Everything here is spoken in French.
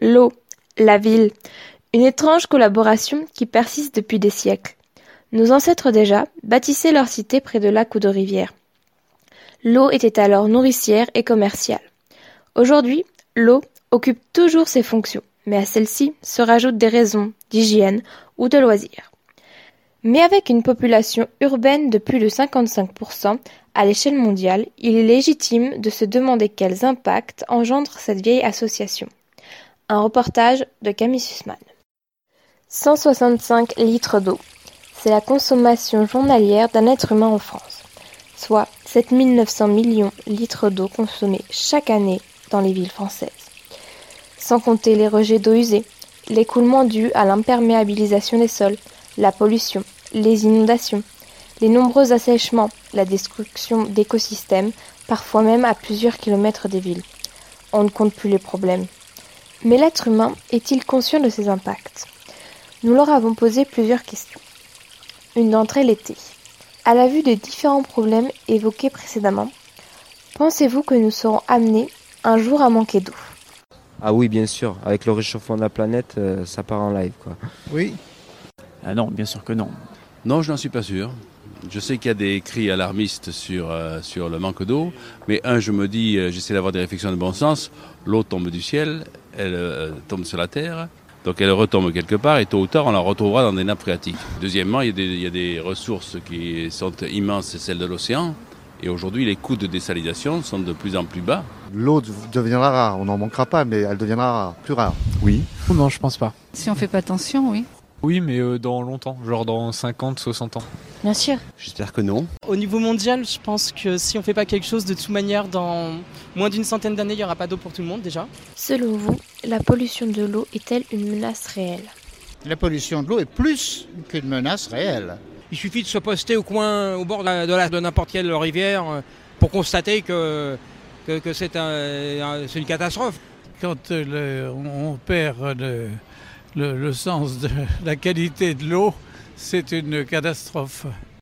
L'eau, la ville, une étrange collaboration qui persiste depuis des siècles. Nos ancêtres déjà bâtissaient leurs cités près de lacs ou de rivières. L'eau était alors nourricière et commerciale. Aujourd'hui, l'eau occupe toujours ses fonctions, mais à celles-ci se rajoutent des raisons d'hygiène ou de loisirs. Mais avec une population urbaine de plus de 55% à l'échelle mondiale, il est légitime de se demander quels impacts engendre cette vieille association. Un reportage de Camille Sussman. 165 litres d'eau. C'est la consommation journalière d'un être humain en France, soit 7900 millions de litres d'eau consommés chaque année dans les villes françaises. Sans compter les rejets d'eau usée, l'écoulement dû à l'imperméabilisation des sols, la pollution, les inondations, les nombreux assèchements, la destruction d'écosystèmes, parfois même à plusieurs kilomètres des villes. On ne compte plus les problèmes. Mais l'être humain est-il conscient de ces impacts? Nous leur avons posé plusieurs questions. Une d'entre elles était À la vue des différents problèmes évoqués précédemment, pensez-vous que nous serons amenés un jour à manquer d'eau? Ah oui, bien sûr. Avec le réchauffement de la planète, euh, ça part en live. Quoi. Oui. Ah non, bien sûr que non. Non, je n'en suis pas sûr. Je sais qu'il y a des cris alarmistes sur, euh, sur le manque d'eau, mais un, je me dis, euh, j'essaie d'avoir des réflexions de bon sens, l'eau tombe du ciel, elle euh, tombe sur la terre, donc elle retombe quelque part et tôt ou tard on la retrouvera dans des nappes phréatiques. Deuxièmement, il y a des, il y a des ressources qui sont immenses, c'est celle de l'océan, et aujourd'hui les coûts de désalinisation sont de plus en plus bas. L'eau deviendra rare, on n'en manquera pas, mais elle deviendra rare, plus rare. Oui. Ou non, je pense pas. Si on fait pas attention, oui. Oui, mais euh, dans longtemps, genre dans 50, 60 ans. Bien sûr. J'espère que non. Au niveau mondial, je pense que si on fait pas quelque chose, de toute manière, dans moins d'une centaine d'années, il n'y aura pas d'eau pour tout le monde déjà. Selon vous, la pollution de l'eau est-elle une menace réelle? La pollution de l'eau est plus qu'une menace réelle. Il suffit de se poster au coin, au bord de, la, de, la, de n'importe quelle rivière euh, pour constater que, que, que c'est un, un, une catastrophe. Quand le, on perd le, le, le sens de la qualité de l'eau, c'est une catastrophe.